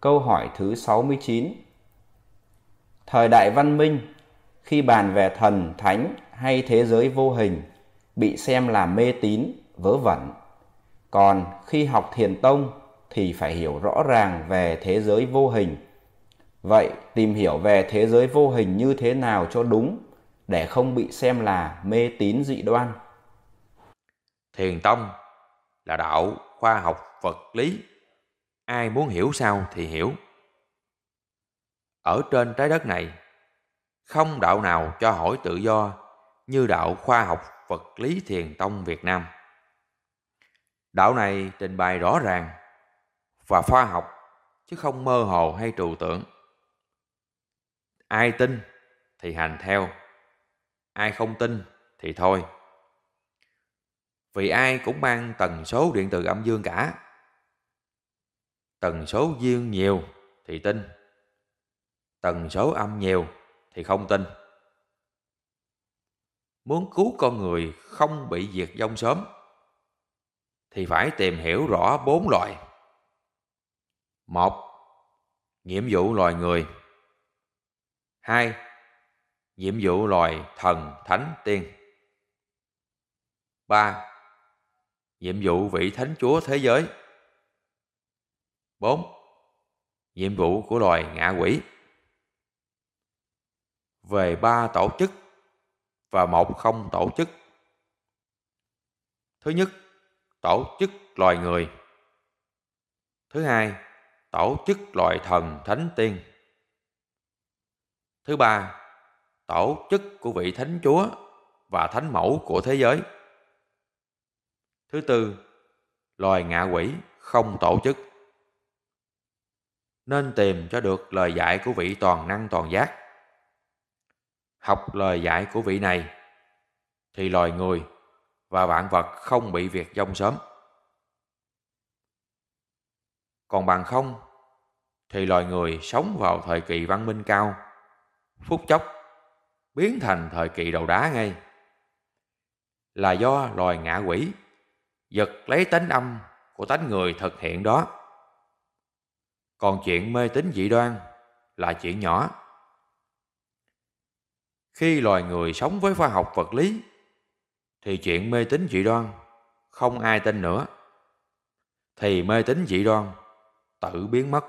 Câu hỏi thứ 69 Thời đại văn minh, khi bàn về thần, thánh hay thế giới vô hình, bị xem là mê tín, vớ vẩn. Còn khi học thiền tông thì phải hiểu rõ ràng về thế giới vô hình. Vậy tìm hiểu về thế giới vô hình như thế nào cho đúng để không bị xem là mê tín dị đoan? Thiền tông là đạo khoa học vật lý. Ai muốn hiểu sao thì hiểu. Ở trên trái đất này, không đạo nào cho hỏi tự do như đạo khoa học vật lý thiền tông Việt Nam. Đạo này trình bày rõ ràng và khoa học chứ không mơ hồ hay trừu tượng. Ai tin thì hành theo, ai không tin thì thôi. Vì ai cũng mang tần số điện từ âm dương cả. Tần số dương nhiều thì tin, tần số âm nhiều thì không tin. Muốn cứu con người không bị diệt vong sớm thì phải tìm hiểu rõ bốn loại: Một, nhiệm vụ loài người. Hai, nhiệm vụ loài thần, thánh, tiên. Ba, nhiệm vụ vị thánh chúa thế giới. Bốn, nhiệm vụ của loài ngạ quỷ. Về ba tổ chức và một không tổ chức. Thứ nhất, tổ chức loài người. Thứ hai, tổ chức loài thần thánh tiên. Thứ ba, tổ chức của vị thánh chúa và thánh mẫu của thế giới. Thứ tư, loài ngạ quỷ không tổ chức. Nên tìm cho được lời dạy của vị toàn năng toàn giác. Học lời dạy của vị này thì loài người và vạn vật không bị việc dông sớm. Còn bằng không thì loài người sống vào thời kỳ văn minh cao, phút chốc biến thành thời kỳ đầu đá ngay. Là do loài ngạ quỷ giật lấy tánh âm của tánh người thực hiện đó. Còn chuyện mê tín dị đoan là chuyện nhỏ. Khi loài người sống với khoa học vật lý, thì chuyện mê tín dị đoan không ai tin nữa thì mê tín dị đoan tự biến mất